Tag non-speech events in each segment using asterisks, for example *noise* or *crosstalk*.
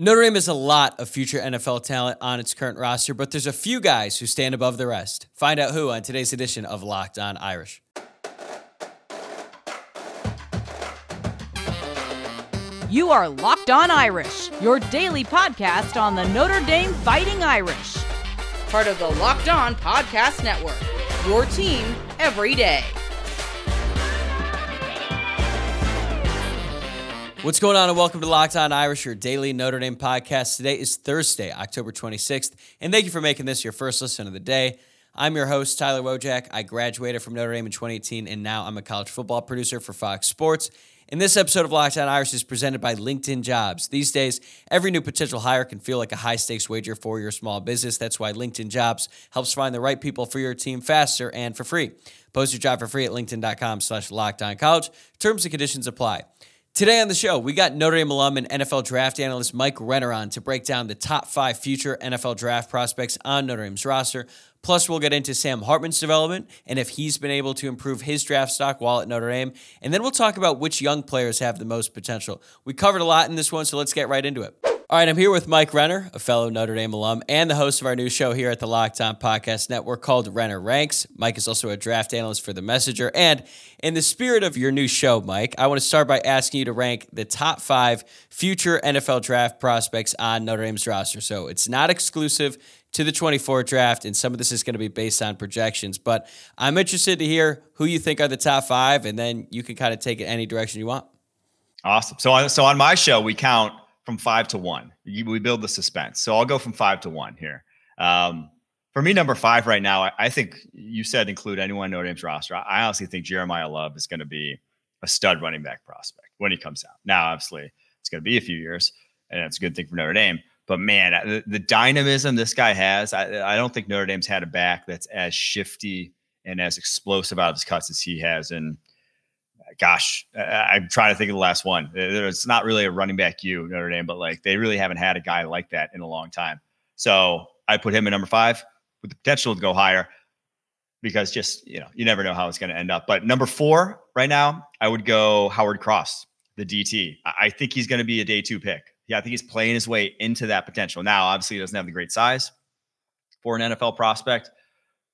Notre Dame has a lot of future NFL talent on its current roster, but there's a few guys who stand above the rest. Find out who on today's edition of Locked On Irish. You are Locked On Irish, your daily podcast on the Notre Dame Fighting Irish. Part of the Locked On Podcast Network, your team every day. What's going on, and welcome to Locked On Irish, your daily Notre Dame podcast. Today is Thursday, October 26th, and thank you for making this your first listen of the day. I'm your host, Tyler Wojciak. I graduated from Notre Dame in 2018, and now I'm a college football producer for Fox Sports. And this episode of Locked On Irish is presented by LinkedIn Jobs. These days, every new potential hire can feel like a high stakes wager for your small business. That's why LinkedIn Jobs helps find the right people for your team faster and for free. Post your job for free at linkedin.com slash locked on college. Terms and conditions apply. Today on the show, we got Notre Dame alum and NFL draft analyst Mike Renner on to break down the top five future NFL draft prospects on Notre Dame's roster. Plus, we'll get into Sam Hartman's development and if he's been able to improve his draft stock while at Notre Dame. And then we'll talk about which young players have the most potential. We covered a lot in this one, so let's get right into it. All right, I'm here with Mike Renner, a fellow Notre Dame alum and the host of our new show here at the Locked On Podcast Network called Renner Ranks. Mike is also a draft analyst for The Messenger. And in the spirit of your new show, Mike, I want to start by asking you to rank the top five future NFL draft prospects on Notre Dame's roster. So it's not exclusive to the 24 draft, and some of this is going to be based on projections. But I'm interested to hear who you think are the top five, and then you can kind of take it any direction you want. Awesome. So so on my show, we count – from five to one. We build the suspense. So I'll go from five to one here. Um, for me, number five right now, I, I, think you said include anyone in Notre Dame's roster. I honestly think Jeremiah Love is going to be a stud running back prospect when he comes out. Now, obviously, it's going to be a few years, and it's a good thing for Notre Dame. But man, the, the dynamism this guy has, I, I don't think Notre Dame's had a back that's as shifty and as explosive out of his cuts as he has. And gosh, I'm trying to think of the last one. It's not really a running back you Notre Dame, but like they really haven't had a guy like that in a long time. So I put him in number five with the potential to go higher because just you know you never know how it's going to end up. But number four right now, I would go Howard Cross, the DT. I think he's going to be a day two pick. Yeah, I think he's playing his way into that potential. Now, obviously, he doesn't have the great size for an NFL prospect,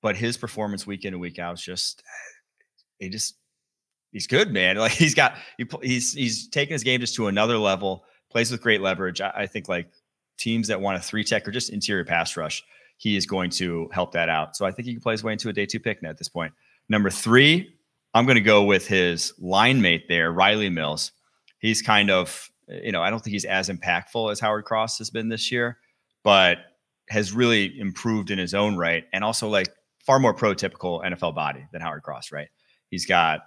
but his performance week in and week out is just he just he's good, man. *laughs* Like he's got he, he's he's taken his game just to another level. Plays with great leverage. I, I think like teams that want a three tech or just interior pass rush, he is going to help that out. So I think he can play his way into a day two pick now at this point. Number three, I'm going to go with his line mate there, Riley Mills. He's kind of, you know, I don't think he's as impactful as Howard Cross has been this year, but has really improved in his own right and also like far more prototypical NFL body than Howard Cross, right? He's got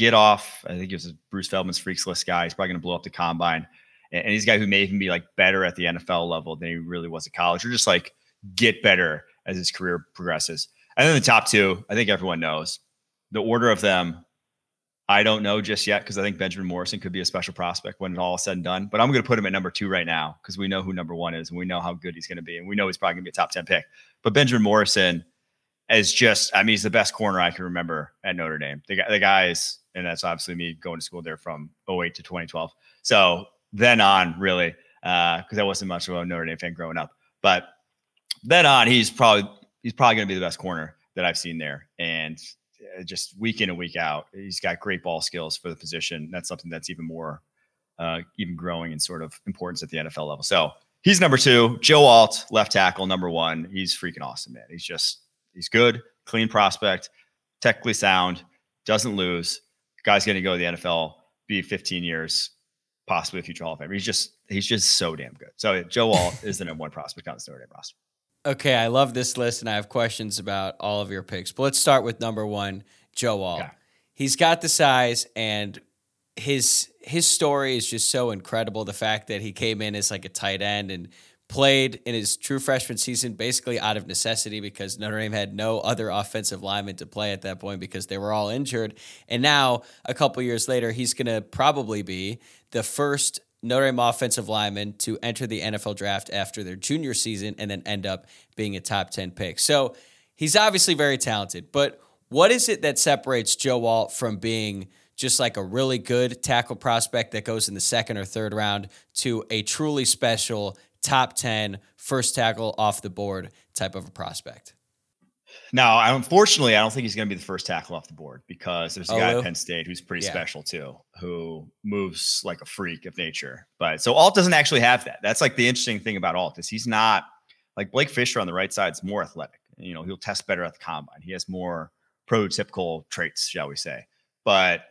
get off. I think he was Bruce Feldman's freaks list guy. He's probably going to blow up the combine. And, and he's a guy who may even be like better at the NFL level than he really was at college, or just like get better as his career progresses. And then the top two, I think everyone knows the order of them. I don't know just yet because I think Benjamin Morrison could be a special prospect when it's all said and done. But I'm going to put him at number two right now because we know who number one is and we know how good he's going to be. And we know he's probably going to be a top 10 pick. But Benjamin Morrison is just, I mean, he's the best corner I can remember at Notre Dame. The, guy, the guy is and that's obviously me going to school there from 08 to 2012. So then on, really, because uh, I wasn't much of a Notre Dame fan growing up, but then on, he's probably he's probably going to be the best corner that I've seen there, and uh, just week in and week out, he's got great ball skills for the position. That's something that's even more, uh, even growing in sort of importance at the NFL level. So he's number two. Joe Alt, left tackle, number one. He's freaking awesome, man. He's just he's good, clean prospect, technically sound, doesn't lose guy's going to go to the NFL, be 15 years, possibly a future Hall of Famer. He's just he's just so damn good. So Joe Alt is the number one prospect on the Notre Dame roster. Okay, I love this list, and I have questions about all of your picks. But let's start with number one, Joe Alt. Okay. He's got the size, and his his story is just so incredible. The fact that he came in as like a tight end and played in his true freshman season basically out of necessity because Notre Dame had no other offensive lineman to play at that point because they were all injured. And now, a couple years later, he's going to probably be the first Notre Dame offensive lineman to enter the NFL draft after their junior season and then end up being a top 10 pick. So he's obviously very talented, but what is it that separates Joe Alt from being just like a really good tackle prospect that goes in the second or third round to a truly special top 10 first tackle off the board type of a prospect? Now, unfortunately, I don't think he's going to be the first tackle off the board because there's a guy at oh. Penn State who's pretty yeah. special too, who moves like a freak of nature. But so Alt doesn't actually have that. That's like the interesting thing about Alt is he's not like Blake Fisher on the right side is more athletic. You know, he'll test better at the combine. He has more prototypical traits, shall we say. But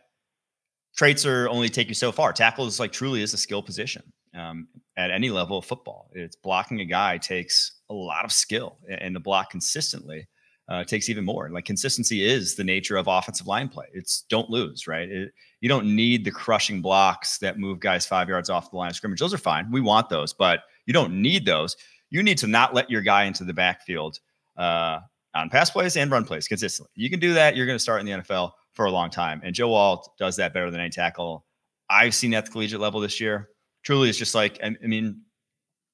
traits are only take you so far. Tackle is like truly is a skill position um, at any level of football. It's blocking a guy takes a lot of skill, and to block consistently uh, takes even more. Like consistency is the nature of offensive line play. It's don't lose, right? It, you don't need the crushing blocks that move guys five yards off the line of scrimmage. Those are fine. We want those, but you don't need those. You need to not let your guy into the backfield uh, on pass plays and run plays consistently. You can do that. You're going to start in the NFL for a long time. And Joe Alt does that better than any tackle I've seen at the collegiate level this year. Truly, it's just like, I, mean,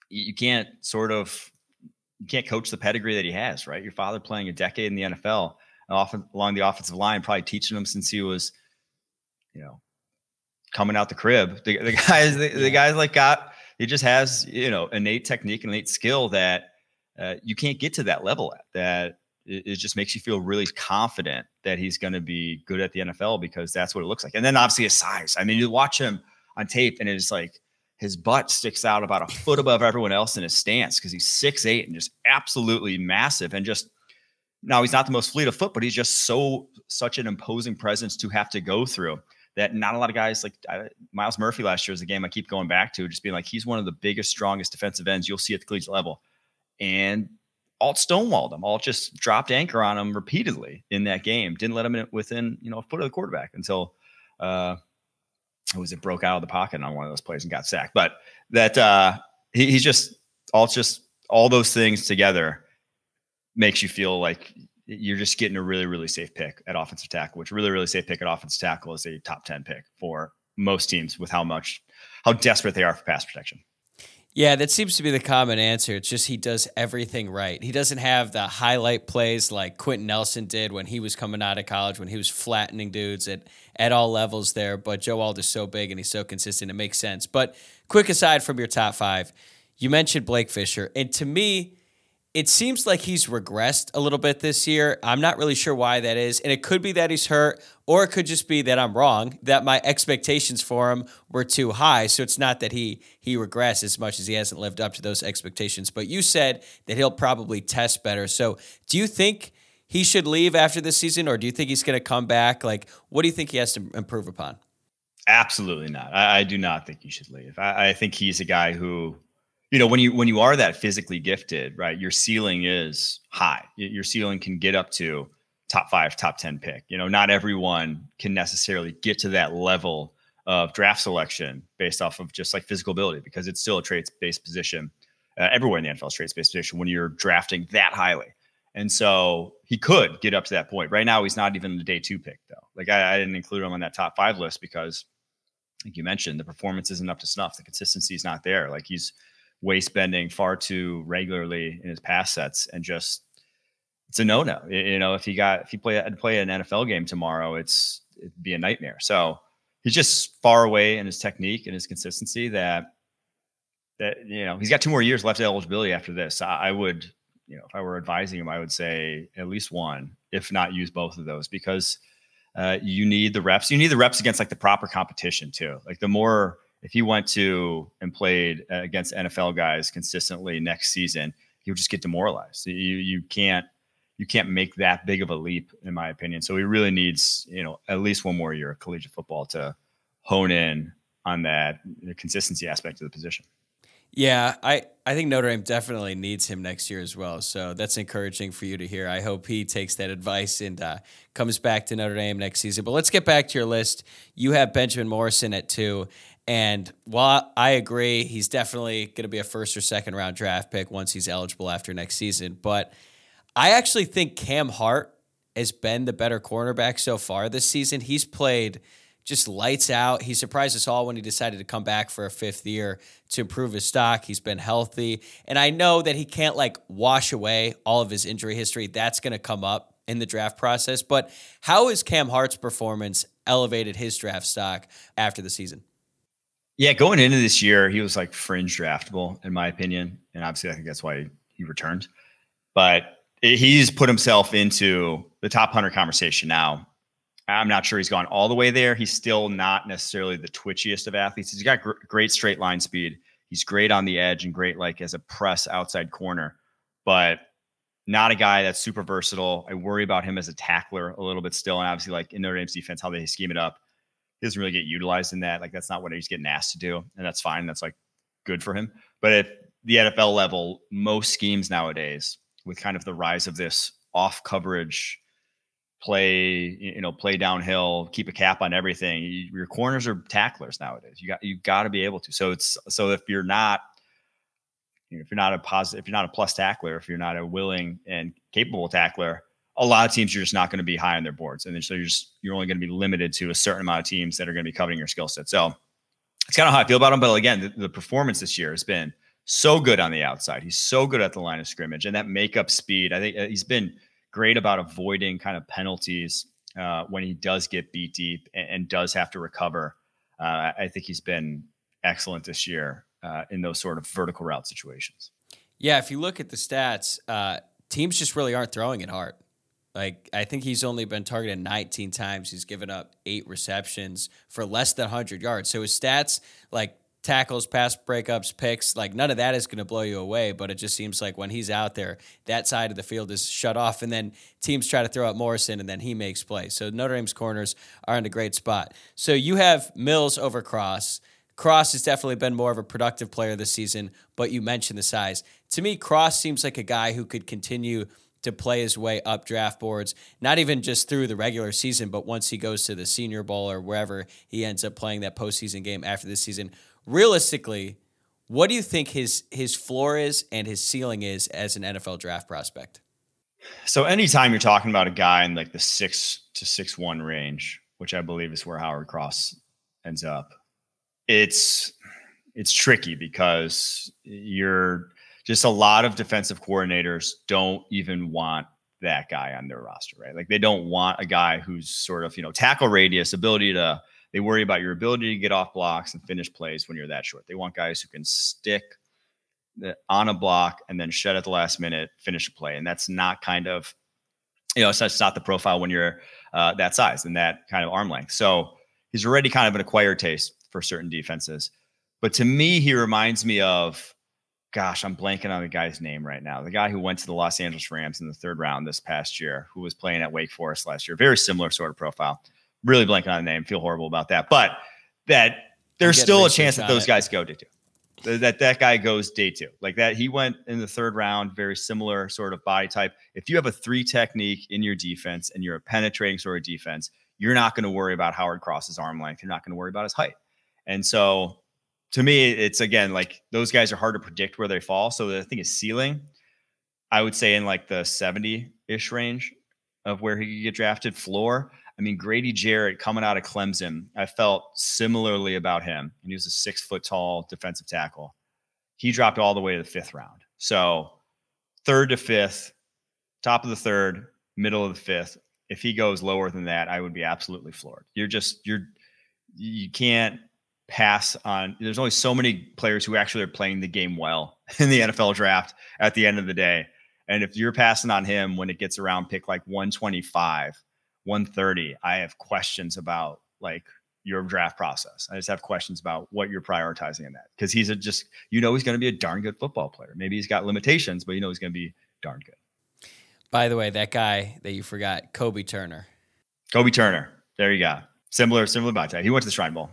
you can't sort of you can't coach the pedigree that he has, right? Your father playing a decade in the NFL, often along the offensive line, probably teaching him since he was, you know, coming out the crib. The, the *laughs* guys, the, the guys like got he just has you know innate technique and innate skill that uh, you can't get to that level at. That it, it just makes you feel really confident that he's going to be good at the NFL because that's what it looks like. And then obviously his size. I mean, you watch him on tape and it's like his butt sticks out about a foot above everyone else in his stance because he's six eight and just absolutely massive and just now he's not the most fleet of foot, but he's just so such an imposing presence to have to go through that not a lot of guys like Myles Murphy last year is a game I keep going back to, just being like he's one of the biggest, strongest defensive ends you'll see at the collegiate level. And Alt stonewalled him. Alt just dropped anchor on him repeatedly in that game. Didn't let him in within you know a foot of the quarterback until uh, it was it broke out of the pocket on one of those plays and got sacked. But that uh, he, he's just all just all those things together makes you feel like you're just getting a really really safe pick at offensive tackle. Which really really safe pick at offensive tackle is a top ten pick for most teams with how much how desperate they are for pass protection. Yeah, that seems to be the common answer. It's just he does everything right. He doesn't have the highlight plays like Quenton Nelson did when he was coming out of college, when he was flattening dudes at, at all levels there. But Joe Alt is so big and he's so consistent, it makes sense. But quick aside from your top five, you mentioned Blake Fisher. And to me, it seems like he's regressed a little bit this year. I'm not really sure why that is. And it could be that he's hurt, or it could just be that I'm wrong, that my expectations for him were too high. So it's not that he he regressed as much as he hasn't lived up to those expectations. But you said that he'll probably test better. So do you think he should leave after this season, or do you think he's going to come back? Like, what do you think he has to improve upon? Absolutely not. I, I do not think he should leave. I, I think he's a guy who you know when you when you are that physically gifted right your ceiling is high. Your ceiling can get up to top five top 10 pick. You know not everyone can necessarily get to that level of draft selection based off of just like physical ability because it's still a traits based position uh, everywhere in the nfl traits based position when you're drafting that highly. And so he could get up to that point. Right now he's not even the day two pick though. Like I, I didn't include him on that top five list because like you mentioned the performance isn't up to snuff. The consistency is not there. Like he's waist bending far too regularly in his pass sets and just it's a no no. You know, if he got if he play had to play an NFL game tomorrow, it's it'd be a nightmare. So he's just far away in his technique and his consistency that that you know he's got two more years left of eligibility after this. I, I would you know if I were advising him, I would say at least one, if not use both of those because uh, you need the reps. You need the reps against like the proper competition too. Like the more if he went to and played uh, against NFL guys consistently next season, he would just get demoralized. You you can't you can't make that big of a leap, in my opinion. So he really needs you know at least one more year of collegiate football to hone in on that consistency aspect of the position. Yeah, I, I think Notre Dame definitely needs him next year as well. So that's encouraging for you to hear. I hope he takes that advice and uh, comes back to Notre Dame next season. But let's get back to your list. You have Benjamin Morrison at two. And while I agree, he's definitely going to be a first or second round draft pick once he's eligible after next season. But I actually think Cam Hart has been the better cornerback so far this season. He's played just lights out. He surprised us all when he decided to come back for a fifth year to improve his stock. He's been healthy. And I know that he can't like wash away all of his injury history. That's going to come up in the draft process. But how has Cam Hart's performance elevated his draft stock after the season? Yeah, going into this year, he was like fringe draftable, in my opinion. And obviously, I think that's why he returned. But he's put himself into the top 100 conversation now. I'm not sure he's gone all the way there. He's still not necessarily the twitchiest of athletes. He's got gr- great straight line speed. He's great on the edge and great like as a press outside corner, but not a guy that's super versatile. I worry about him as a tackler a little bit still. And obviously, like in Notre Dame's defense, how they scheme it up, he doesn't really get utilized in that. Like that's not what he's getting asked to do. And that's fine. That's like good for him. But at the NFL level, most schemes nowadays, with kind of the rise of this off coverage play, you know, play downhill, keep a cap on everything. Your corners are tacklers nowadays. You got you got to be able to. So it's so if you're not if you're not a positive, if you're not a plus tackler, if you're not a willing and capable tackler, a lot of teams you're just not going to be high on their boards, and then so you're just you're only going to be limited to a certain amount of teams that are going to be covering your skill set. So it's kind of how I feel about him. But again, the, the performance this year has been so good on the outside. He's so good at the line of scrimmage and that makeup speed. I think uh, he's been great about avoiding kind of penalties uh, when he does get beat deep and, and does have to recover. Uh, I think he's been excellent this year uh, in those sort of vertical route situations. Yeah, if you look at the stats, uh, teams just really aren't throwing it hard. Like I think he's only been targeted 19 times. He's given up eight receptions for less than 100 yards. So his stats, like tackles, pass breakups, picks, like none of that is going to blow you away. But it just seems like when he's out there, that side of the field is shut off, and then teams try to throw out Morrison, and then he makes plays. So Notre Dame's corners are in a great spot. So you have Mills over Cross. Cross has definitely been more of a productive player this season, but you mentioned the size. To me, Cross seems like a guy who could continue to play his way up draft boards, not even just through the regular season, but once he goes to the Senior Bowl or wherever he ends up playing that postseason game after this season realistically, what do you think his his floor is and his ceiling is as an NFL draft prospect? So anytime you're talking about a guy in like the six to six one range, which I believe is where Howard Cross ends up, it's it's tricky because you're just a lot of defensive coordinators don't even want that guy on their roster, right? Like they don't want a guy who's sort of, you know, tackle radius, ability to they worry about your ability to get off blocks and finish plays when you're that short. They want guys who can stick on a block and then shed at the last minute, finish a play. And that's not kind of, you know, it's not the profile when you're uh, that size and that kind of arm length. So he's already kind of an acquired taste for certain defenses. But to me, he reminds me of, gosh, I'm blanking on the guy's name right now. The guy who went to the Los Angeles Rams in the third round this past year, who was playing at Wake Forest last year. Very similar sort of profile really blanking on the name. Feel horrible about that, but that there's still a chance that those it. guys go day two. That that guy goes day two, like that. He went in the third round, very similar sort of body type. If you have a three technique in your defense and you're a penetrating sort of defense, you're not going to worry about Howard Cross's arm length. You're not going to worry about his height. And so, to me, it's again like those guys are hard to predict where they fall. So I think his ceiling, I would say in like the 70 ish range of where he could get drafted. Floor, I mean, Grady Jarrett coming out of Clemson, I felt similarly about him. And he was a six foot tall defensive tackle. He dropped all the way to the fifth round. So third to fifth, top of the third, middle of the fifth. If he goes lower than that, I would be absolutely floored. You're just, you're, you can't pass on. There's only so many players who actually are playing the game well *laughs* in the NFL draft at the end of the day. And if you're passing on him when it gets around pick like 125, 130, I have questions about like your draft process. I just have questions about what you're prioritizing in that because he's a just you know he's going to be a darn good football player. Maybe he's got limitations, but you know he's going to be darn good. By the way, that guy that you forgot, Kobie Turner. Kobie Turner. There you go. Similar, similar body type. He went to the Shrine Bowl.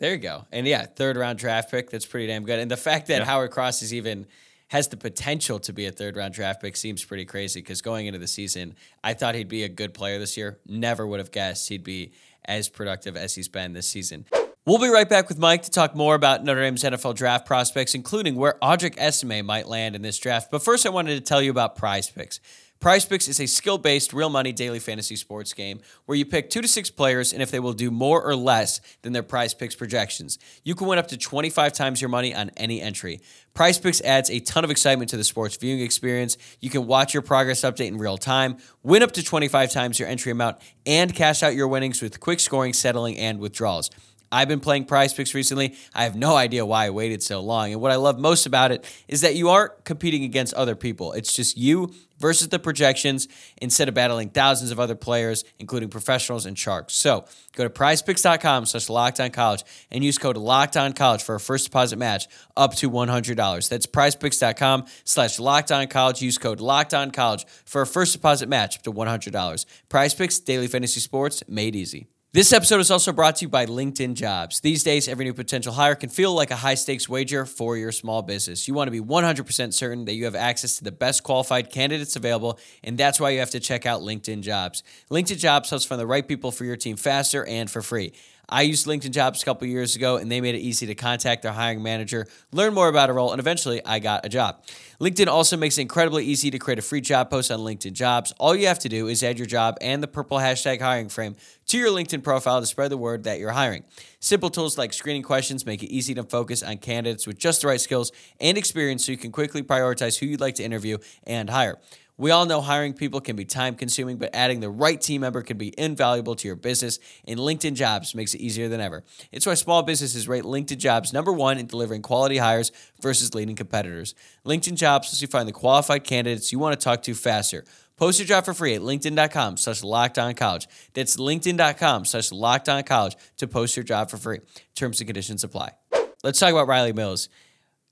There you go. And yeah, third round draft pick. That's pretty damn good. And the fact that yeah. Howard Cross is even has the potential to be a third round draft pick seems pretty crazy because going into the season, I thought he'd be a good player this year. Never would have guessed he'd be as productive as he's been this season. We'll be right back with Mike to talk more about Notre Dame's NFL draft prospects, including where Audric Estime might land in this draft. But first, I wanted to tell you about Prize Picks. Prize Picks is a skill based, real money daily fantasy sports game where you pick two to six players, and if they will do more or less than their Prize Picks projections, you can win up to 25 times your money on any entry. Prize Picks adds a ton of excitement to the sports viewing experience. You can watch your progress update in real time, win up to 25 times your entry amount, and cash out your winnings with quick scoring, settling, and withdrawals. I've been playing prize picks recently. I have no idea why I waited so long. And what I love most about it is that you aren't competing against other people. It's just you versus the projections instead of battling thousands of other players, including professionals and sharks. So go to prizepicks.com slash college and use code college for a first deposit match up to $100. That's prizepicks.com slash college. Use code college for a first deposit match up to $100. Prize Picks, daily fantasy sports made easy. This episode is also brought to you by LinkedIn Jobs. These days, every new potential hire can feel like a high stakes wager for your small business. You want to be 100% certain that you have access to the best qualified candidates available, and that's why you have to check out LinkedIn Jobs. LinkedIn Jobs helps find the right people for your team faster and for free. I used LinkedIn Jobs a couple years ago, and they made it easy to contact their hiring manager, learn more about a role, and eventually I got a job. LinkedIn also makes it incredibly easy to create a free job post on LinkedIn Jobs. All you have to do is add your job and the purple hashtag hiring frame to your LinkedIn profile to spread the word that you're hiring. Simple tools like screening questions make it easy to focus on candidates with just the right skills and experience so you can quickly prioritize who you'd like to interview and hire. We all know hiring people can be time consuming, but adding the right team member can be invaluable to your business, and LinkedIn Jobs makes it easier than ever. It's why small businesses rate LinkedIn Jobs number one in delivering quality hires versus leading competitors. LinkedIn Jobs lets you find the qualified candidates you want to talk to faster. Post your job for free at linkedin.com slash college. That's linkedin.com slash college to post your job for free. Terms and conditions apply. Let's talk about Riley Mills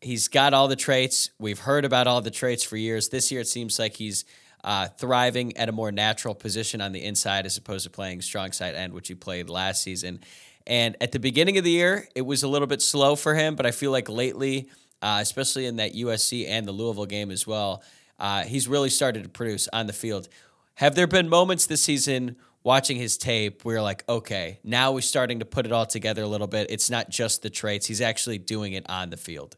he's got all the traits. We've heard about all the traits for years. This year, it seems like he's uh, thriving at a more natural position on the inside as opposed to playing strong side end, which he played last season. And at the beginning of the year, it was a little bit slow for him, but I feel like lately, uh, especially in that USC and the Louisville game as well, uh, he's really started to produce on the field. Have there been moments this season watching his tape where you're like, okay, now we're starting to put it all together a little bit? It's not just the traits, he's actually doing it on the field.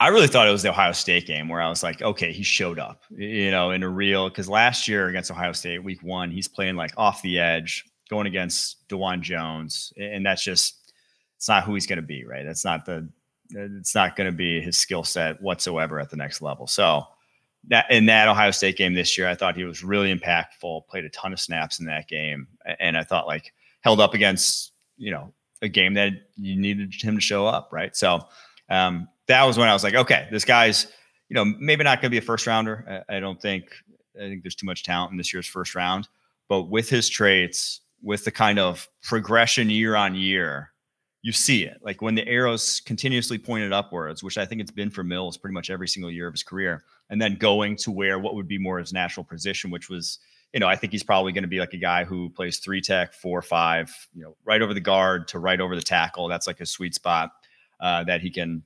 I really thought it was the Ohio State game where I was like, okay, he showed up, you know, in a real because last year against Ohio State, week one, he's playing like off the edge, going against Dawand Jones, and that's just it's not who he's going to be, right? That's not the it's not going to be his skill set whatsoever at the next level. So that in that Ohio State game this year, I thought he was really impactful, played a ton of snaps in that game, and I thought like held up against you know a game that you needed him to show up, right? So. Um, that was when I was like, okay, this guy's, you know, maybe not going to be a first rounder. I, I, don't think. I think there's too much talent in this year's first round. But with his traits, with the kind of progression year on year, you see it. Like when the arrows continuously pointed upwards, which I think it's been for Mills pretty much every single year of his career, and then going to where what would be more his natural position, which was, you know, I think he's probably going to be like a guy who plays three tech, four, five, you know, right over the guard to right over the tackle. That's like a sweet spot uh, that he can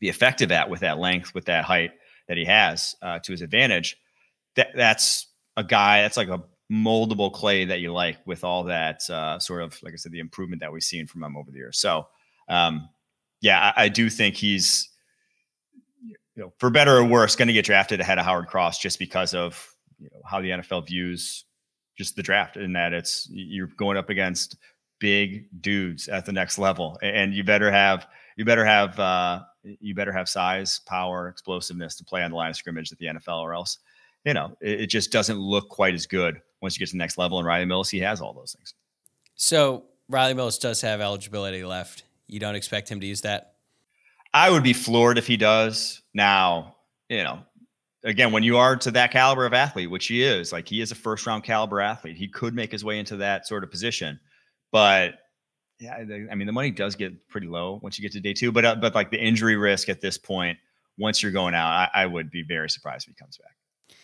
be effective at with that length, with that height that he has uh, to his advantage, that that's a guy that's like a moldable clay that you like with all that uh, sort of like I said, the improvement that we've seen from him over the years. So, um, yeah, I, I, do think he's you know for better or worse going to get drafted ahead of Howard Cross just because of you know, how the NFL views just the draft and that it's you're going up against big dudes at the next level and you better have you better have uh, you better have size, power, explosiveness to play on the line of scrimmage at the NFL, or else, you know, it, it just doesn't look quite as good once you get to the next level. And Riley Mills, he has all those things. So Riley Mills does have eligibility left. You don't expect him to use that? I would be floored if he does. Now, you know, again, when you are to that caliber of athlete, which he is, like he is a first round caliber athlete, he could make his way into that sort of position. But yeah, I mean the money does get pretty low once you get to day two, but uh, but like the injury risk at this point, once you're going out, I, I, would be very surprised if he comes back.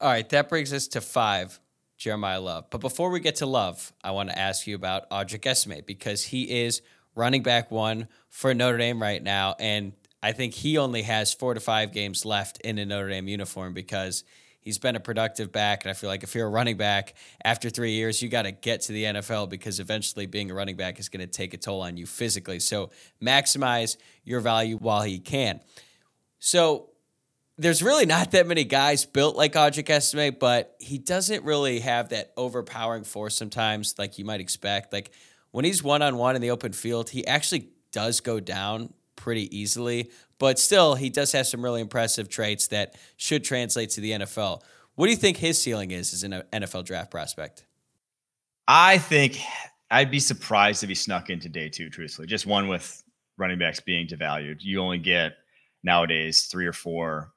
All right, that brings us to five, Jeremiah Love. But before we get to Love, I want to ask you about Audric Estimé because he is running back one for Notre Dame right now, and I think he only has four to five games left in a Notre Dame uniform because He's been a productive back, and I feel like if you're a running back after three years, you got to get to the NFL because eventually being a running back is going to take a toll on you physically. So maximize your value while he can. So there's really not that many guys built like Audric Estime, but he doesn't really have that overpowering force sometimes, like you might expect. Like when he's one on one in the open field, he actually does go down pretty easily, but still, he does have some really impressive traits that should translate to the NFL. What do you think his ceiling is as an NFL draft prospect? I think I'd be surprised if he snuck into day two, truthfully. Just one with running backs being devalued. You only get nowadays three or four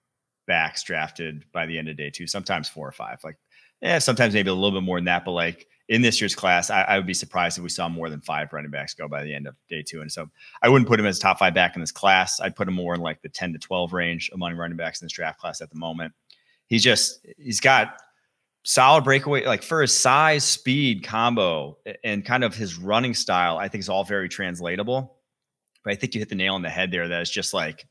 backs drafted by the end of day two, sometimes four or five. Like, yeah, sometimes maybe a little bit more than that. But like in this year's class, I, I, would be surprised if we saw more than five running backs go by the end of day two. And so I wouldn't put him as top five back in this class. I'd put him more in like the 10 to 12 range among running backs in this draft class at the moment. He's just, he's got solid breakaway, like for his size, speed combo, and kind of his running style, I think is all very translatable. But I think you hit the nail on the head there. That it's just like,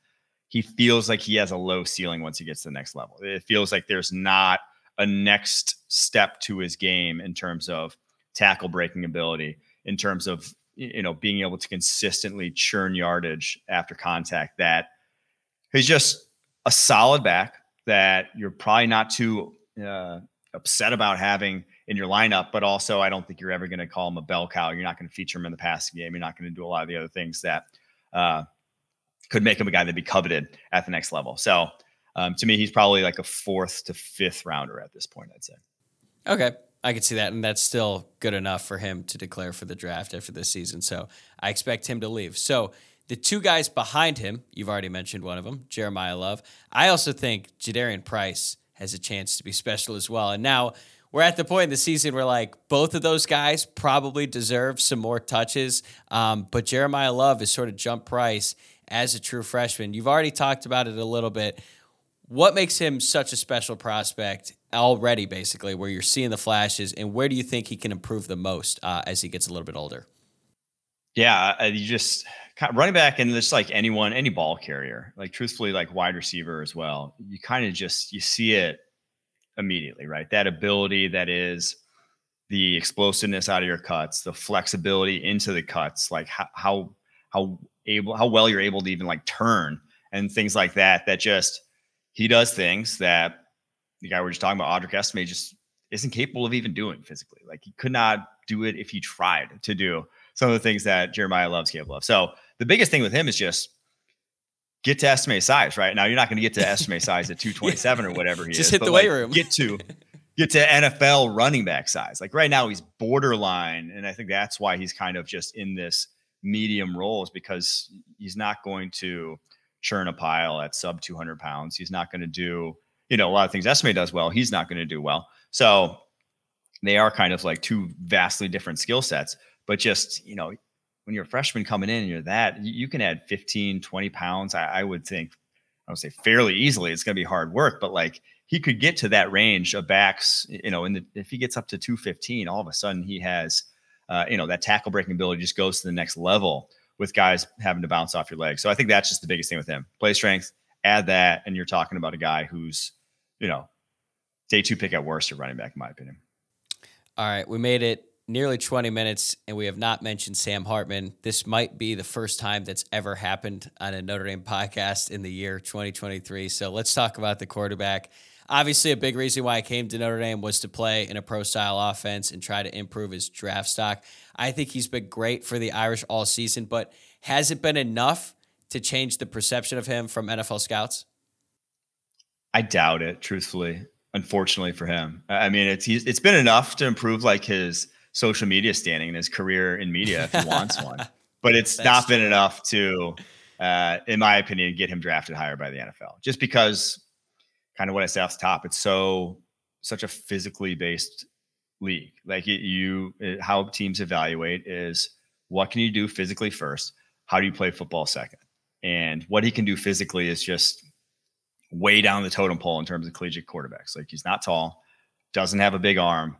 he feels like he has a low ceiling once he gets to the next level. It feels like there's not a next step to his game in terms of tackle breaking ability, in terms of you know being able to consistently churn yardage after contact. That he's just a solid back that you're probably not too uh, upset about having in your lineup, but also I don't think you're ever going to call him a bell cow. You're not going to feature him in the passing game. You're not going to do a lot of the other things that uh, could make him a guy that'd be coveted at the next level. So um, to me, he's probably like a fourth to fifth rounder at this point, I'd say. Okay. I could see that. And that's still good enough for him to declare for the draft after this season. So I expect him to leave. So the two guys behind him, you've already mentioned one of them, Jeremiah Love. I also think Jadarian Price has a chance to be special as well. And now we're at the point in the season where like both of those guys probably deserve some more touches. Um, but Jeremiah Love is sort of jump Price as a true freshman. You've already talked about it a little bit. What makes him such a special prospect already, basically, where you're seeing the flashes, and where do you think he can improve the most uh, as he gets a little bit older? Yeah, uh, you just running back and just like anyone, any ball carrier, like truthfully, like wide receiver as well. You kind of just you see it immediately, right? That ability that is the explosiveness out of your cuts, the flexibility into the cuts, like how how how able how well you're able to even like turn and things like that that just he does things that the guy we're just talking about Audric Estime just isn't capable of even doing physically. Like he could not do it if he tried to do some of the things that Jeremiah Love's capable of. So the biggest thing with him is just get to Estime size right? Now you're not going to get to *laughs* Estime size at 227 or whatever he just is hit the weight room. get to *laughs* get to NFL running back size. Like right now he's borderline and I think that's why he's kind of just in this medium roles because he's not going to churn a pile at sub 200 pounds. He's not going to do, you know, a lot of things Estime does well. He's not going to do well. So they are kind of like two vastly different skill sets. But just, you know, when you're a freshman coming in and you're that, you can add 15, 20 pounds. I, I would think, I would say fairly easily. It's going to be hard work, but like he could get to that range of backs, you know, and if he gets up to 215, all of a sudden he has uh, you know, that tackle breaking ability just goes to the next level with guys having to bounce off your legs. So I think that's just the biggest thing with him. Play strength, add that, and you're talking about a guy who's, you know, day two pick at worst or running back, in my opinion. All right. We made it nearly 20 minutes and we have not mentioned Sam Hartman. This might be the first time that's ever happened on a Notre Dame podcast in the year 2023. So let's talk about the quarterback. Obviously, a big reason why I came to Notre Dame was to play in a pro style offense and try to improve his draft stock. I think he's been great for the Irish all season, but has it been enough to change the perception of him from NFL scouts? I doubt it, truthfully. Unfortunately for him, I mean, it's it's been enough to improve like his social media standing and his career in media if he wants one, *laughs* but it's not true. been enough to, uh, in my opinion, get him drafted higher by the NFL. Just because kind of what I say off the top. It's so such a physically based league. Like it, you, it, how teams evaluate is what can you do physically first? How do you play football second? And what he can do physically is just way down the totem pole in terms of collegiate quarterbacks. Like he's not tall, doesn't have a big arm.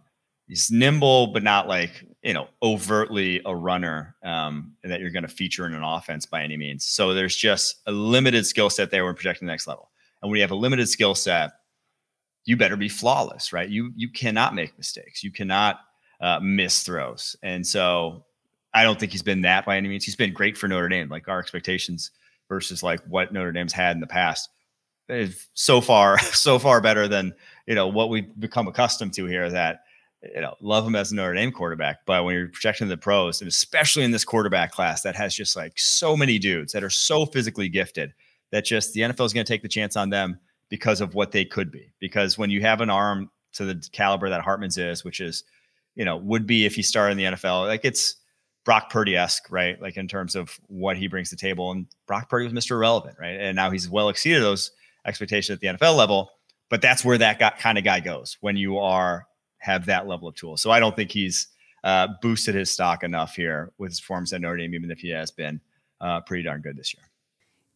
He's nimble, but not like you know overtly a runner um, that you're going to feature in an offense by any means. So there's just a limited skill set there when projecting the next level. And when you have a limited skill set, you better be flawless, right? You you cannot make mistakes. You cannot uh, miss throws. And so I don't think he's been that by any means. He's been great for Notre Dame. Like our expectations versus like what Notre Dame's had in the past is so far *laughs* so far better than you know what we've become accustomed to here. That you know love him as a Notre Dame quarterback, but when you're projecting the pros, and especially in this quarterback class that has just like so many dudes that are so physically gifted that just the NFL is going to take the chance on them because of what they could be. Because when you have an arm to the caliber that Hartman's is, which is you know would be if he started in the NFL, like it's Brock Purdy esque, right? Like in terms of what he brings to the table. And Brock Purdy was Mr. Irrelevant, right? And now he's well exceeded those expectations at the NFL level. But that's where that guy, kind of guy goes when you are have that level of tool. So I don't think he's uh, boosted his stock enough here with his performance at Notre Dame, even if he has been uh, pretty darn good this year.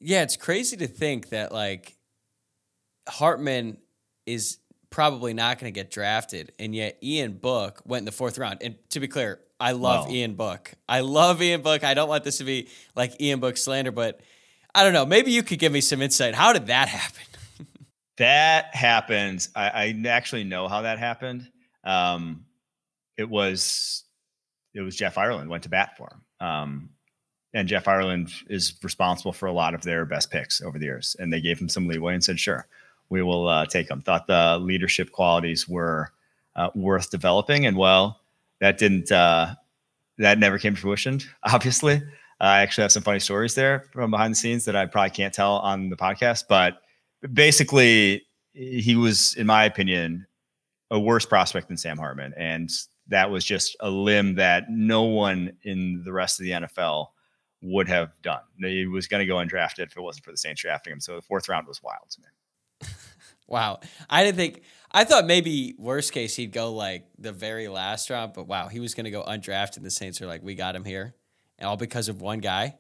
Yeah, it's crazy to think that like Hartman is probably not going to get drafted, and yet Ian Book went in the fourth round. And to be clear, I love well, Ian Book. I love Ian Book. I don't want this to be like Ian Book slander, but I don't know. Maybe you could give me some insight. How did that happen? *laughs* that happened. I, I, actually know how that happened. Um, it was it was Jeff Ireland went to bat for him. Um, and Jeff Ireland is responsible for a lot of their best picks over the years. And they gave him some leeway and said, "Sure, we will uh, take him. Thought the leadership qualities were uh, worth developing, and well, that didn't uh, that never came to fruition. *laughs* Obviously, I actually have some funny stories there from behind the scenes that I probably can't tell on the podcast. But basically, he was, in my opinion, a worse prospect than Sam Hartman, and that was just a limb that no one in the rest of the NFL would have done. He was going to go undrafted if it wasn't for the Saints drafting him. So the fourth round was wild to me. *laughs* wow, I didn't think I thought maybe worst case he'd go like the very last round, but wow, he was going to go undrafted. The Saints are like, we got him here, and all because of one guy.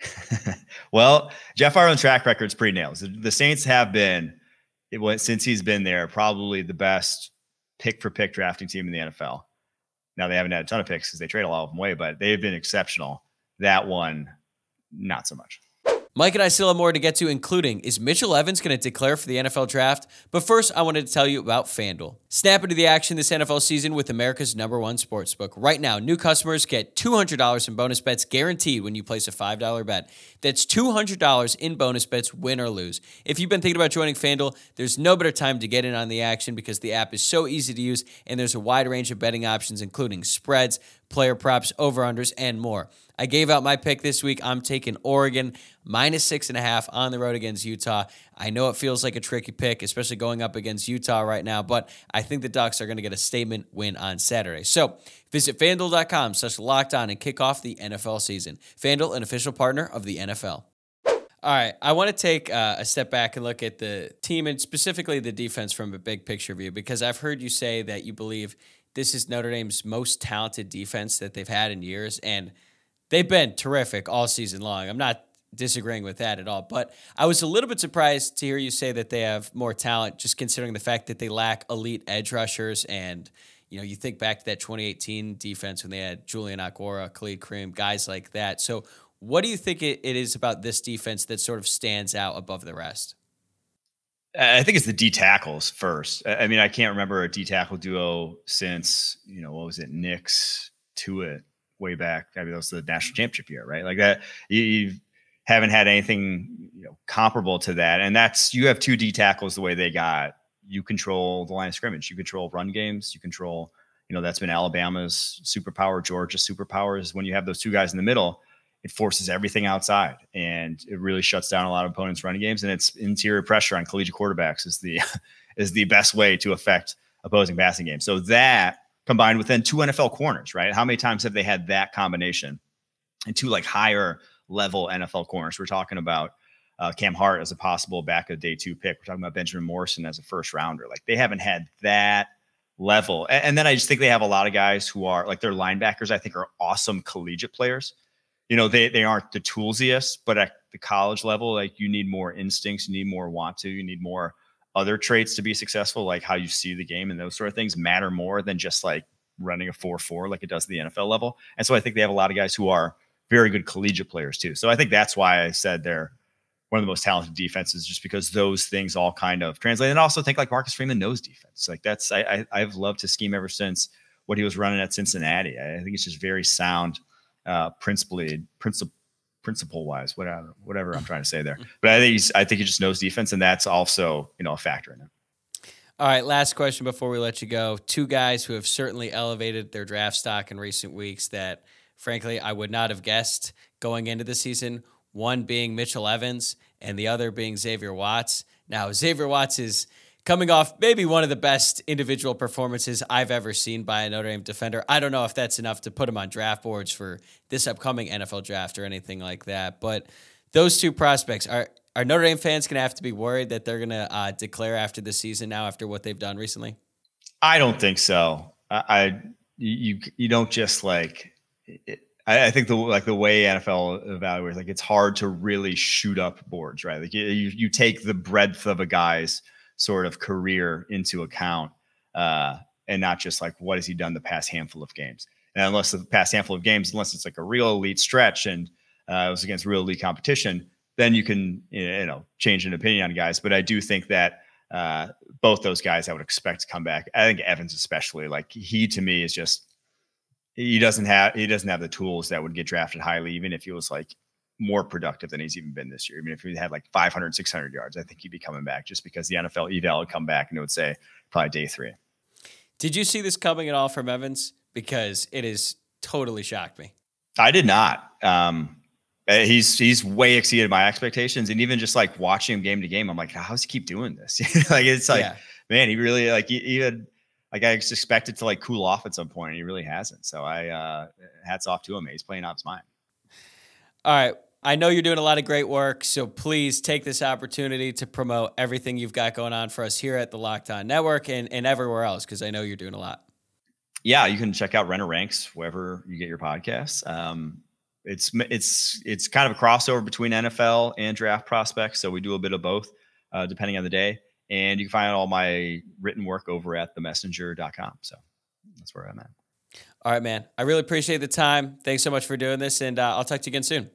*laughs* well, Jeff Ireland's track record's pretty nails. The Saints have been, it went since he's been there, probably the best pick for pick drafting team in the NFL. Now they haven't had a ton of picks because they trade a lot of them away, but they've been exceptional. That one, not so much. Mike and I still have more to get to, including is Mitchell Evans going to declare for the NFL draft? But first, I wanted to tell you about FanDuel. Snap into the action this NFL season with America's number one sportsbook. Right now, new customers get $200 in bonus bets guaranteed when you place a $5 bet. That's $200 in bonus bets, win or lose. If you've been thinking about joining FanDuel, there's no better time to get in on the action because the app is so easy to use and there's a wide range of betting options, including spreads, player props, over unders, and more. I gave out my pick this week. I'm taking Oregon minus six and a half on the road against Utah. I know it feels like a tricky pick, especially going up against Utah right now, but I think the Ducks are going to get a statement win on Saturday. So visit fanduel.com slash locked on and kick off the NFL season. Fanduel, an official partner of the NFL. All right, I want to take uh, a step back and look at the team and specifically the defense from a big picture view because I've heard you say that you believe this is Notre Dame's most talented defense that they've had in years. And they've been terrific all season long. I'm not disagreeing with that at all. But I was a little bit surprised to hear you say that they have more talent, just considering the fact that they lack elite edge rushers. And, you know, you think back to that 2018 defense when they had Julian Okwara, Khalid Kareem, guys like that. So, what do you think it is about this defense that sort of stands out above the rest? I think it's the D tackles first. I mean, I can't remember a D tackle duo since, you know, what was it, Nix Tuitt way back. I mean, that was the national championship year, right? Like that. You, you haven't had anything you know comparable to that, and that's you have two D tackles the way they got. You control the line of scrimmage. You control run games. You control. You know that's been Alabama's superpower. Georgia's superpower is when you have those two guys in the middle. It forces everything outside, and it really shuts down a lot of opponents' running games. And it's interior pressure on collegiate quarterbacks is the *laughs* is the best way to affect opposing passing games. So that combined within two NFL corners, right? How many times have they had that combination and two like higher level NFL corners? We're talking about uh, Cam Hart as a possible back of day two pick. We're talking about Benjamin Morrison as a first rounder. Like they haven't had that level. And, and then I just think they have a lot of guys who are like their linebackers, I think are awesome collegiate players. You know, they, they aren't the toolsiest, but at the college level, like you need more instincts, you need more want to, you need more other traits to be successful, like how you see the game and those sort of things, matter more than just like running a 4 4 like it does at the NFL level. And so I think they have a lot of guys who are very good collegiate players too. So I think that's why I said they're one of the most talented defenses, just because those things all kind of translate. And I also think like Marcus Freeman knows defense. Like that's I, I have loved his scheme ever since what he was running at Cincinnati. I think it's just very sound, uh, principally principle principle wise, whatever, whatever I'm trying to say there. Mm-hmm. But I think he's, I think he just knows defense, and that's also you know a factor in it. All right, last question before we let you go. Two guys who have certainly elevated their draft stock in recent weeks that, frankly, I would not have guessed going into the season. One being Mitchell Evans, and the other being Xavier Watts. Now, Xavier Watts is coming off maybe one of the best individual performances I've ever seen by a Notre Dame defender. I don't know if that's enough to put him on draft boards for this upcoming NFL draft or anything like that, but those two prospects are are Notre Dame fans going to have to be worried that they're going to uh, declare after the season now after what they've done recently? I don't think so. I, I you you don't just like. It, I, think the like the way NFL evaluates, like it's hard to really shoot up boards, right? Like you you take the breadth of a guy's sort of career into account, uh, and not just like what has he done the past handful of games. And unless the past handful of games, unless it's like a real elite stretch and uh, it was against real elite competition, then you can you know change an opinion on guys. But I do think that uh, both those guys I would expect to come back. I think Evans especially, like he to me is just he doesn't have he doesn't have the tools that would get drafted highly, even if he was like more productive than he's even been this year. I mean, if he had like 500, 600 yards, I think he'd be coming back just because the NFL eval would come back and it would say probably day three. Did you see this coming at all from Evans? Because it has totally shocked me. I did not. Um, eh, he's he's way exceeded my expectations, and even just like watching him game to game, I'm like, how does he keep doing this? *laughs* like it's like, yeah. man, he really like he, he had like I expected to like cool off at some point, and he really hasn't. So I uh, hats off to him. He's playing off his mind. All right. I know you're doing a lot of great work, so please take this opportunity to promote everything you've got going on for us here at the Locked On Network and, and everywhere else, because I know you're doing a lot. Yeah, you can check out Renner Ranks wherever you get your podcasts. Um, it's it's it's kind of a crossover between NFL and draft prospects, so we do a bit of both, uh, depending on the day. And you can find all my written work over at themessenger.com. So that's where I'm at. All right, man. I really appreciate the time. Thanks so much for doing this, and uh, I'll talk to you again soon.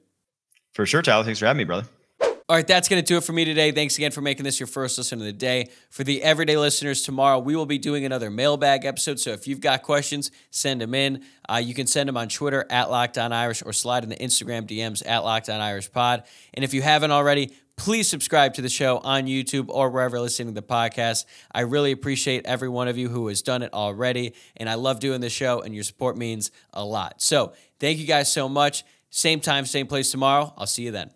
For sure, Tyler. Thanks for having me, brother. All right, that's going to do it for me today. Thanks again for making this your first listen of the day. For the everyday listeners, tomorrow we will be doing another mailbag episode. So if you've got questions, send them in. Uh, you can send them on Twitter at Locked On Irish or slide in the Instagram DMs at Locked On Irish Pod. And if you haven't already, please subscribe to the show on YouTube or wherever listening to the podcast. I really appreciate every one of you who has done it already. And I love doing the show, and your support means a lot. So thank you guys so much. Same time, same place tomorrow. I'll see you then.